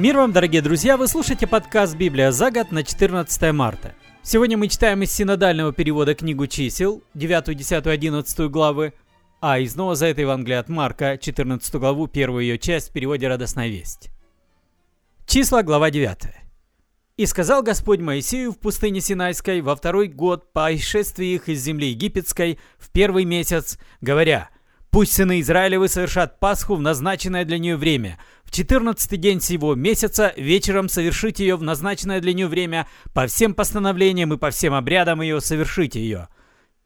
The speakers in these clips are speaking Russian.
Мир вам, дорогие друзья! Вы слушаете подкаст «Библия за год» на 14 марта. Сегодня мы читаем из синодального перевода книгу чисел, 9, 10, 11 главы, а из Нового Завета Евангелия от Марка, 14 главу, первую ее часть в переводе «Радостная весть». Числа, глава 9. «И сказал Господь Моисею в пустыне Синайской во второй год по исшествии их из земли египетской в первый месяц, говоря, «Пусть сыны Израилевы совершат Пасху в назначенное для нее время. В четырнадцатый день сего месяца вечером совершить ее в назначенное для нее время, по всем постановлениям и по всем обрядам ее совершите ее».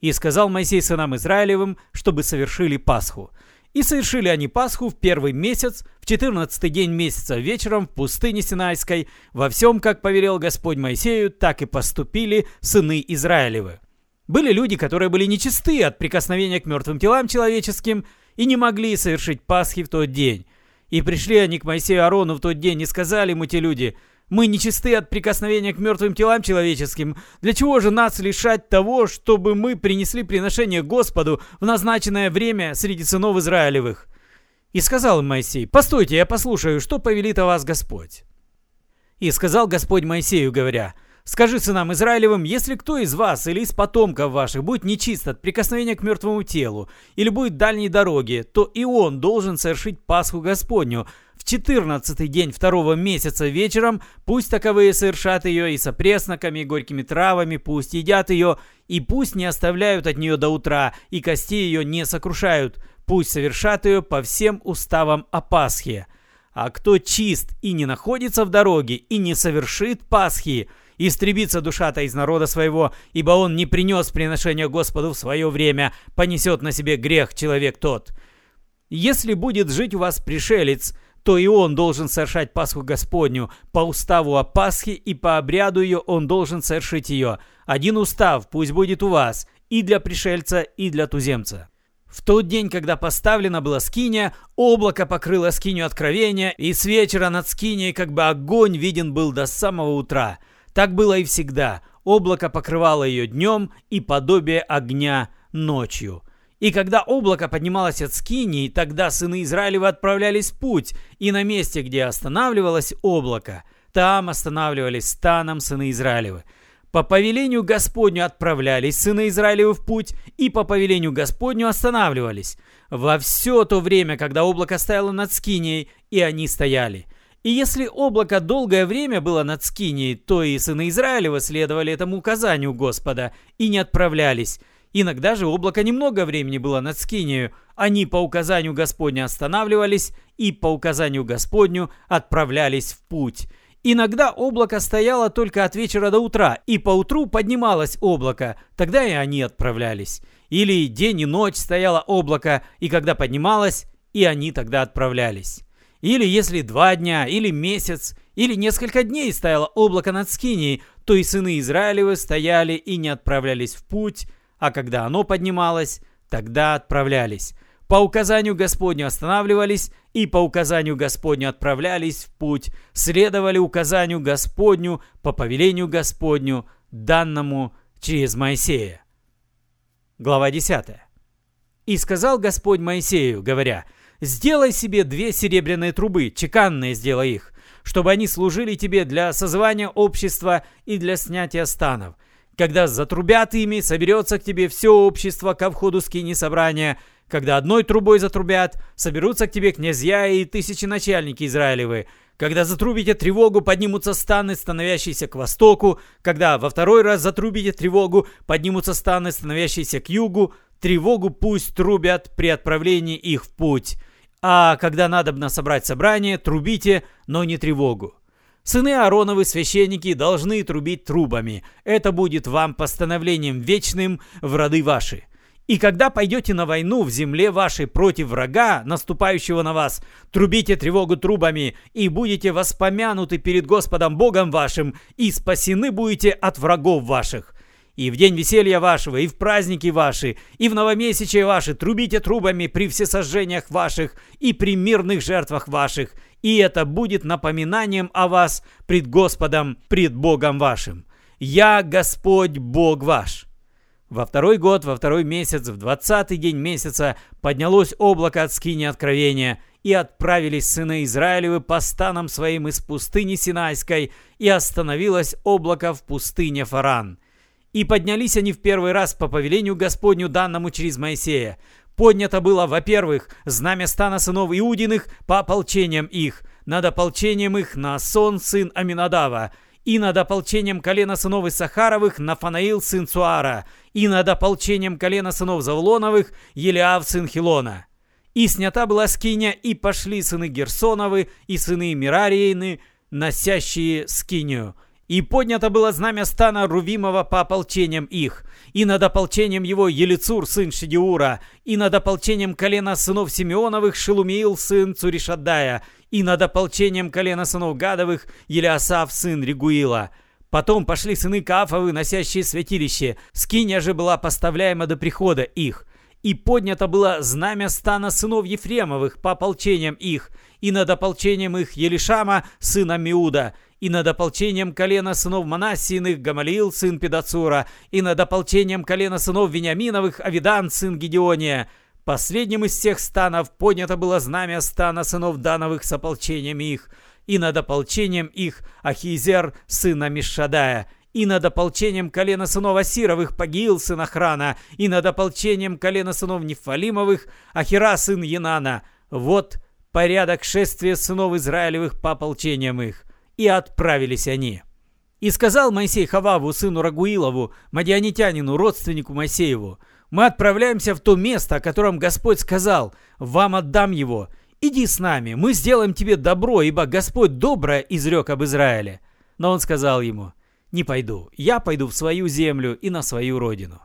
И сказал Моисей сынам Израилевым, чтобы совершили Пасху. И совершили они Пасху в первый месяц, в четырнадцатый день месяца вечером в пустыне Синайской. Во всем, как повелел Господь Моисею, так и поступили сыны Израилевы. Были люди, которые были нечисты от прикосновения к мертвым телам человеческим и не могли совершить Пасхи в тот день. И пришли они к Моисею Арону в тот день и сказали ему те люди – мы нечисты от прикосновения к мертвым телам человеческим. Для чего же нас лишать того, чтобы мы принесли приношение Господу в назначенное время среди сынов Израилевых? И сказал им Моисей, постойте, я послушаю, что повелит о вас Господь. И сказал Господь Моисею, говоря, Скажи сынам Израилевым, если кто из вас или из потомков ваших будет нечист от прикосновения к мертвому телу, или будет дальней дороге, то и он должен совершить Пасху Господню, в четырнадцатый день второго месяца вечером пусть таковые совершат ее и с опресноками, и горькими травами, пусть едят ее, и пусть не оставляют от нее до утра, и кости ее не сокрушают, пусть совершат ее по всем уставам о Пасхе. А кто чист и не находится в дороге, и не совершит Пасхи, истребится душа-то из народа своего, ибо он не принес приношения Господу в свое время, понесет на себе грех человек тот. Если будет жить у вас пришелец, то и он должен совершать Пасху Господню. По уставу о Пасхе и по обряду ее он должен совершить ее. Один устав пусть будет у вас и для пришельца, и для туземца. В тот день, когда поставлена была скиния, облако покрыло скинию откровения, и с вечера над скинией как бы огонь виден был до самого утра. Так было и всегда. Облако покрывало ее днем и подобие огня ночью. И когда облако поднималось от Скинии, тогда сыны Израилева отправлялись в путь, и на месте, где останавливалось облако, там останавливались станом сыны Израилевы. По повелению Господню отправлялись сыны Израилевы в путь, и по повелению Господню останавливались. Во все то время, когда облако стояло над Скинией, и они стояли. И если облако долгое время было над Скинией, то и сыны Израилева следовали этому указанию Господа и не отправлялись. Иногда же облако немного времени было над Скинию. Они по указанию Господню останавливались и по указанию Господню отправлялись в путь. Иногда облако стояло только от вечера до утра, и по утру поднималось облако, тогда и они отправлялись. Или день и ночь стояло облако, и когда поднималось, и они тогда отправлялись. Или если два дня, или месяц, или несколько дней стояло облако над Скинией, то и сыны Израилевы стояли и не отправлялись в путь, а когда оно поднималось, тогда отправлялись. По указанию Господню останавливались и по указанию Господню отправлялись в путь, следовали указанию Господню по повелению Господню, данному через Моисея. Глава 10. «И сказал Господь Моисею, говоря, «Сделай себе две серебряные трубы, чеканные сделай их, чтобы они служили тебе для созвания общества и для снятия станов, когда затрубят ими, соберется к тебе все общество ко входу скини собрания. Когда одной трубой затрубят, соберутся к тебе князья и тысячи начальники Израилевы. Когда затрубите тревогу, поднимутся станы, становящиеся к востоку. Когда во второй раз затрубите тревогу, поднимутся станы, становящиеся к югу. Тревогу пусть трубят при отправлении их в путь. А когда надобно собрать собрание, трубите, но не тревогу. Сыны Аароновы, священники, должны трубить трубами. Это будет вам постановлением вечным в роды ваши. И когда пойдете на войну в земле вашей против врага, наступающего на вас, трубите тревогу трубами, и будете воспомянуты перед Господом Богом вашим, и спасены будете от врагов ваших. И в день веселья вашего, и в праздники ваши, и в новомесячие ваши трубите трубами при всесожжениях ваших и при мирных жертвах ваших, и это будет напоминанием о вас пред Господом, пред Богом вашим. Я Господь Бог ваш». Во второй год, во второй месяц, в двадцатый день месяца поднялось облако от скини откровения, И отправились сыны Израилевы по станам своим из пустыни Синайской, и остановилось облако в пустыне Фаран. И поднялись они в первый раз по повелению Господню, данному через Моисея. Поднято было, во-первых, знамя стана сынов Иудиных по ополчениям их, над ополчением их на сон сын Аминадава, и над ополчением колена сынов Исахаровых Нафанаил сын Суара, и над ополчением колена сынов Завлоновых Елиав сын Хилона. И снята была скиня, и пошли сыны Герсоновы, и сыны Мирариины, носящие скинию. И поднято было знамя стана Рувимова по ополчениям их, и над ополчением его Елицур, сын Шедиура, и над ополчением колена сынов Симеоновых Шелумиил, сын Цуришаддая, и над ополчением колена сынов Гадовых Елиасав, сын Регуила. Потом пошли сыны Каафовы, носящие святилище. Скиня же была поставляема до прихода их. И поднято было знамя стана сынов Ефремовых по ополчениям их, и над ополчением их Елишама, сына Миуда, и над ополчением колена сынов Манассиных Гамалиил, сын Педацура, и над ополчением колена сынов Вениаминовых Авидан, сын Гедеония, Последним из всех станов поднято было знамя стана сынов Дановых с ополчением их, и над ополчением их Ахизер, сына Мишадая, и над ополчением колена сынов Асировых Пагиил, сын Охрана, и над ополчением колена сынов Нефалимовых Ахира, сын Янана. Вот порядок шествия сынов Израилевых по ополчениям их. И отправились они. И сказал Моисей Хававу, сыну Рагуилову, мадианитянину, родственнику Моисееву, мы отправляемся в то место, о котором Господь сказал, вам отдам его. Иди с нами, мы сделаем тебе добро, ибо Господь доброе изрек об Израиле. Но он сказал ему, не пойду, я пойду в свою землю и на свою родину.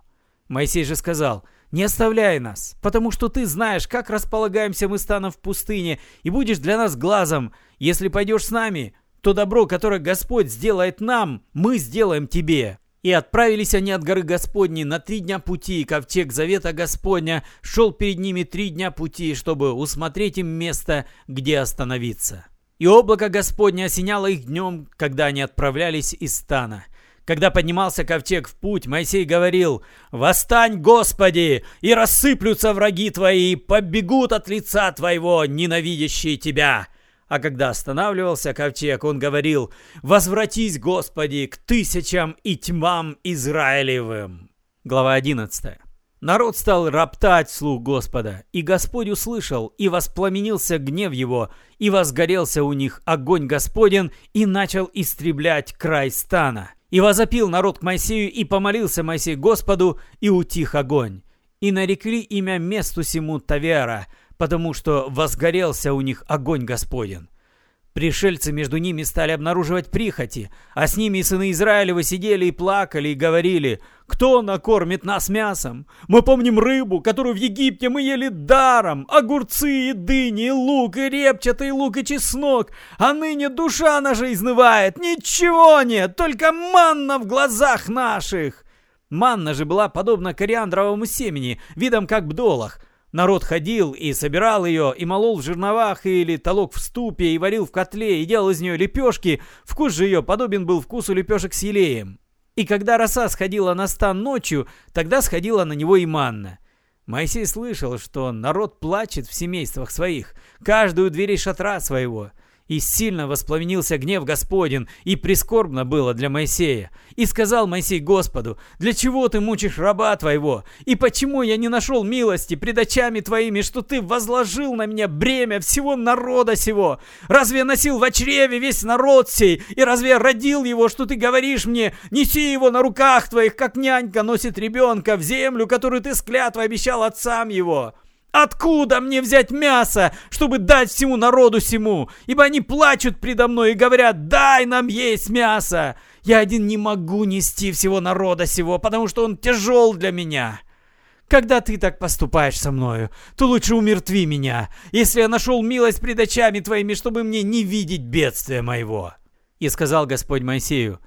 Моисей же сказал, не оставляй нас, потому что ты знаешь, как располагаемся мы станом в пустыне, и будешь для нас глазом. Если пойдешь с нами, то добро, которое Господь сделает нам, мы сделаем тебе. И отправились они от горы Господней на три дня пути, и ковчег завета Господня шел перед ними три дня пути, чтобы усмотреть им место, где остановиться. И облако Господне осеняло их днем, когда они отправлялись из стана. Когда поднимался ковчег в путь, Моисей говорил, «Восстань, Господи, и рассыплются враги твои, побегут от лица твоего, ненавидящие тебя». А когда останавливался ковчег, он говорил, «Возвратись, Господи, к тысячам и тьмам Израилевым». Глава 11. Народ стал роптать вслух Господа, и Господь услышал, и воспламенился гнев его, и возгорелся у них огонь Господен, и начал истреблять край стана. И возопил народ к Моисею, и помолился Моисей Господу, и утих огонь. И нарекли имя месту сему Тавера, потому что возгорелся у них огонь Господен. Пришельцы между ними стали обнаруживать прихоти, а с ними и сыны Израилева сидели и плакали и говорили, «Кто накормит нас мясом? Мы помним рыбу, которую в Египте мы ели даром, огурцы и дыни, и лук, и репчатый лук, и чеснок, а ныне душа наша изнывает, ничего нет, только манна в глазах наших!» Манна же была подобна кориандровому семени, видом как бдолах, Народ ходил и собирал ее, и молол в жерновах или толок в ступе, и варил в котле, и делал из нее лепешки. Вкус же ее подобен был вкусу лепешек с елеем. И когда роса сходила на стан ночью, тогда сходила на него и манна. Моисей слышал, что народ плачет в семействах своих, каждую дверь шатра своего. И сильно воспламенился гнев Господен, и прискорбно было для Моисея. И сказал Моисей Господу, «Для чего ты мучишь раба твоего? И почему я не нашел милости пред очами твоими, что ты возложил на меня бремя всего народа сего? Разве я носил в чреве весь народ сей? И разве я родил его, что ты говоришь мне, неси его на руках твоих, как нянька носит ребенка в землю, которую ты с клятвой обещал отцам его?» Откуда мне взять мясо, чтобы дать всему народу всему? Ибо они плачут предо мной и говорят, дай нам есть мясо. Я один не могу нести всего народа сего, потому что он тяжел для меня. Когда ты так поступаешь со мною, то лучше умертви меня, если я нашел милость пред очами твоими, чтобы мне не видеть бедствия моего. И сказал Господь Моисею,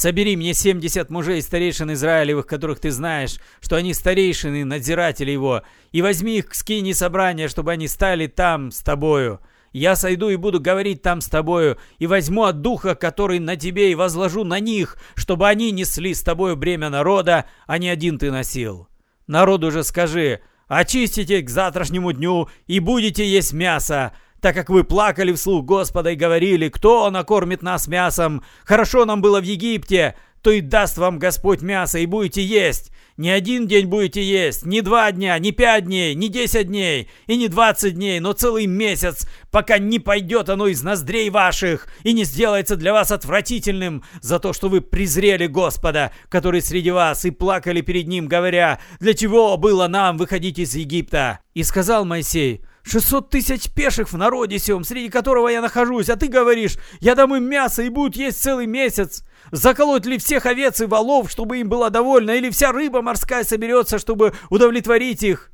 Собери мне семьдесят мужей старейшин Израилевых, которых ты знаешь, что они старейшины, надзиратели его, и возьми их к скине собрания, чтобы они стали там с тобою. Я сойду и буду говорить там с тобою, и возьму от духа, который на тебе, и возложу на них, чтобы они несли с тобою бремя народа, а не один ты носил. Народу же скажи, очистите к завтрашнему дню, и будете есть мясо, так как вы плакали вслух Господа и говорили, кто накормит нас мясом, хорошо нам было в Египте, то и даст вам Господь мясо, и будете есть. Не один день будете есть, не два дня, не пять дней, не десять дней и не двадцать дней, но целый месяц, пока не пойдет оно из ноздрей ваших и не сделается для вас отвратительным за то, что вы презрели Господа, который среди вас, и плакали перед Ним, говоря, «Для чего было нам выходить из Египта?» И сказал Моисей, «Шестьсот тысяч пеших в народе сем, среди которого я нахожусь, а ты говоришь, я дам им мясо и будут есть целый месяц». Заколоть ли всех овец и волов, чтобы им было довольно, или вся рыба морская соберется, чтобы удовлетворить их?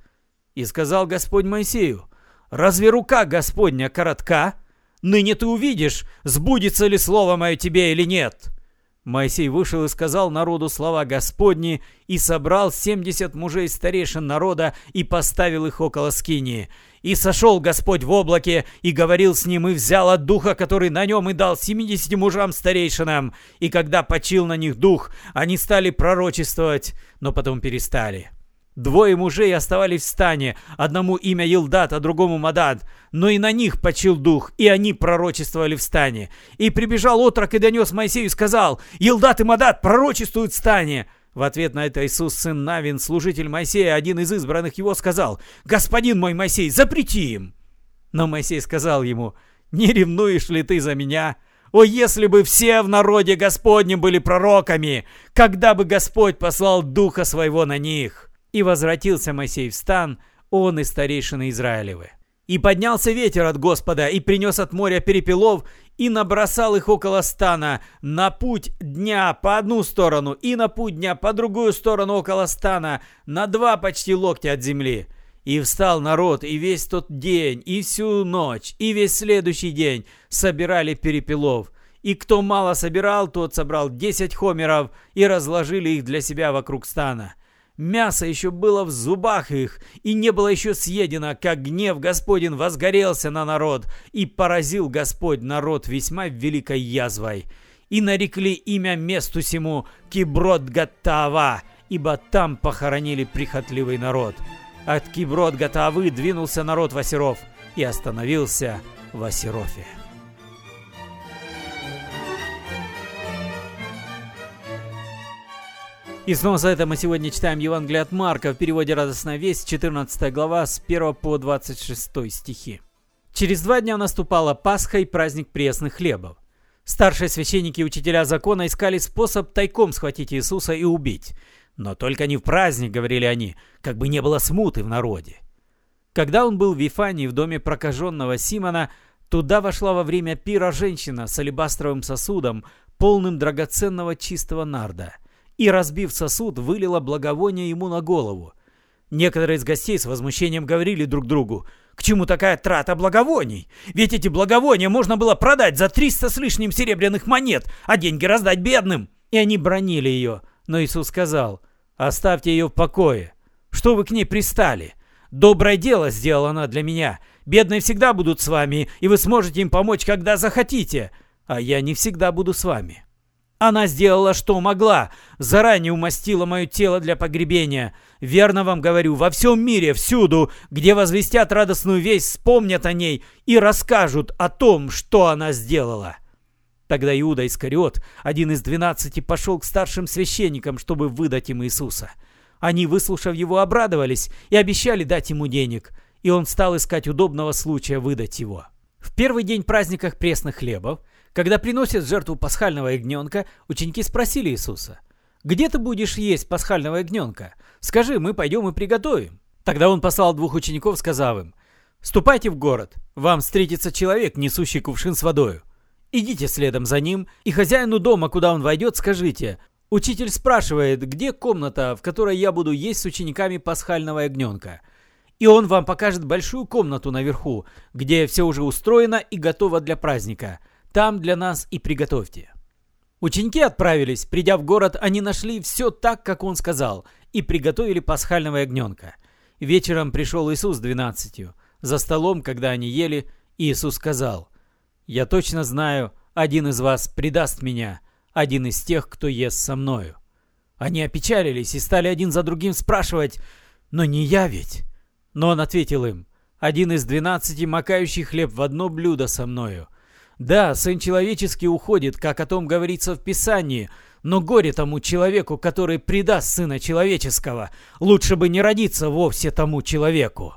И сказал Господь Моисею, разве рука Господня коротка? Ныне ты увидишь, сбудется ли слово мое тебе или нет. Моисей вышел и сказал народу слова Господни, и собрал семьдесят мужей старейшин народа, и поставил их около скинии. И сошел Господь в облаке, и говорил с ним, и взял от духа, который на нем, и дал семидесяти мужам старейшинам. И когда почил на них дух, они стали пророчествовать, но потом перестали. Двое мужей оставались в стане, одному имя Елдат, а другому Мадад, но и на них почил дух, и они пророчествовали в стане. И прибежал отрок и донес Моисею и сказал, «Елдат и Мадад пророчествуют в стане!» В ответ на это Иисус, сын Навин, служитель Моисея, один из избранных его, сказал, «Господин мой Моисей, запрети им!» Но Моисей сказал ему, «Не ревнуешь ли ты за меня?» О, если бы все в народе Господнем были пророками, когда бы Господь послал Духа Своего на них!» И возвратился Моисей в стан, он и старейшины Израилевы. И поднялся ветер от Господа, и принес от моря перепелов, и набросал их около стана на путь дня по одну сторону, и на путь дня по другую сторону около стана, на два почти локтя от земли. И встал народ, и весь тот день, и всю ночь, и весь следующий день собирали перепелов. И кто мало собирал, тот собрал десять хомеров, и разложили их для себя вокруг стана. Мясо еще было в зубах их, и не было еще съедено, как гнев Господень возгорелся на народ, и поразил Господь народ весьма великой язвой. И нарекли имя месту сему Киброд-Гаттава, ибо там похоронили прихотливый народ. От Киброд-Гаттавы двинулся народ Васиров и остановился в Асерофе. И снова за это мы сегодня читаем Евангелие от Марка в переводе «Радостная весть», 14 глава, с 1 по 26 стихи. Через два дня наступала Пасха и праздник пресных хлебов. Старшие священники и учителя закона искали способ тайком схватить Иисуса и убить. Но только не в праздник, говорили они, как бы не было смуты в народе. Когда он был в Вифании в доме прокаженного Симона, туда вошла во время пира женщина с алебастровым сосудом, полным драгоценного чистого нарда – и, разбив сосуд, вылила благовоние ему на голову. Некоторые из гостей с возмущением говорили друг другу, «К чему такая трата благовоний? Ведь эти благовония можно было продать за триста с лишним серебряных монет, а деньги раздать бедным!» И они бронили ее. Но Иисус сказал, «Оставьте ее в покое. Что вы к ней пристали? Доброе дело сделала она для меня. Бедные всегда будут с вами, и вы сможете им помочь, когда захотите. А я не всегда буду с вами». Она сделала, что могла, заранее умастила мое тело для погребения. Верно вам говорю, во всем мире, всюду, где возвестят радостную весть, вспомнят о ней и расскажут о том, что она сделала». Тогда Иуда Искариот, один из двенадцати, пошел к старшим священникам, чтобы выдать им Иисуса. Они, выслушав его, обрадовались и обещали дать ему денег, и он стал искать удобного случая выдать его. В первый день праздниках пресных хлебов – когда приносят жертву пасхального ягненка, ученики спросили Иисуса, «Где ты будешь есть пасхального ягненка? Скажи, мы пойдем и приготовим». Тогда он послал двух учеников, сказав им, «Ступайте в город, вам встретится человек, несущий кувшин с водою. Идите следом за ним, и хозяину дома, куда он войдет, скажите, Учитель спрашивает, где комната, в которой я буду есть с учениками пасхального ягненка. И он вам покажет большую комнату наверху, где все уже устроено и готово для праздника. Там для нас и приготовьте». Ученики отправились. Придя в город, они нашли все так, как он сказал, и приготовили пасхального ягненка. Вечером пришел Иисус с двенадцатью. За столом, когда они ели, Иисус сказал, «Я точно знаю, один из вас предаст меня, один из тех, кто ест со мною». Они опечалились и стали один за другим спрашивать, «Но не я ведь?» Но он ответил им, один из двенадцати, макающий хлеб в одно блюдо со мною. Да, Сын Человеческий уходит, как о том говорится в Писании, но горе тому человеку, который предаст Сына Человеческого. Лучше бы не родиться вовсе тому человеку.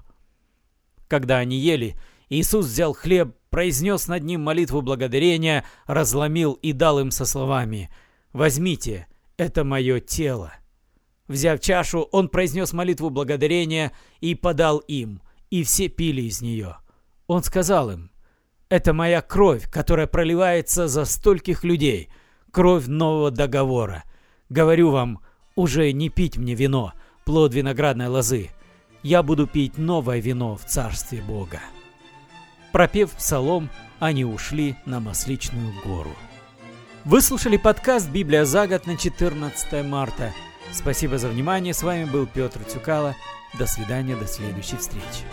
Когда они ели, Иисус взял хлеб, произнес над ним молитву благодарения, разломил и дал им со словами «Возьмите, это мое тело». Взяв чашу, он произнес молитву благодарения и подал им, и все пили из нее. Он сказал им «Это моя кровь, которая проливается за стольких людей, кровь нового договора. Говорю вам, уже не пить мне вино, плод виноградной лозы. Я буду пить новое вино в Царстве Бога». Пропев псалом, они ушли на Масличную гору. Вы слушали подкаст «Библия за год» на 14 марта. Спасибо за внимание. С вами был Петр Цюкало. До свидания, до следующей встречи.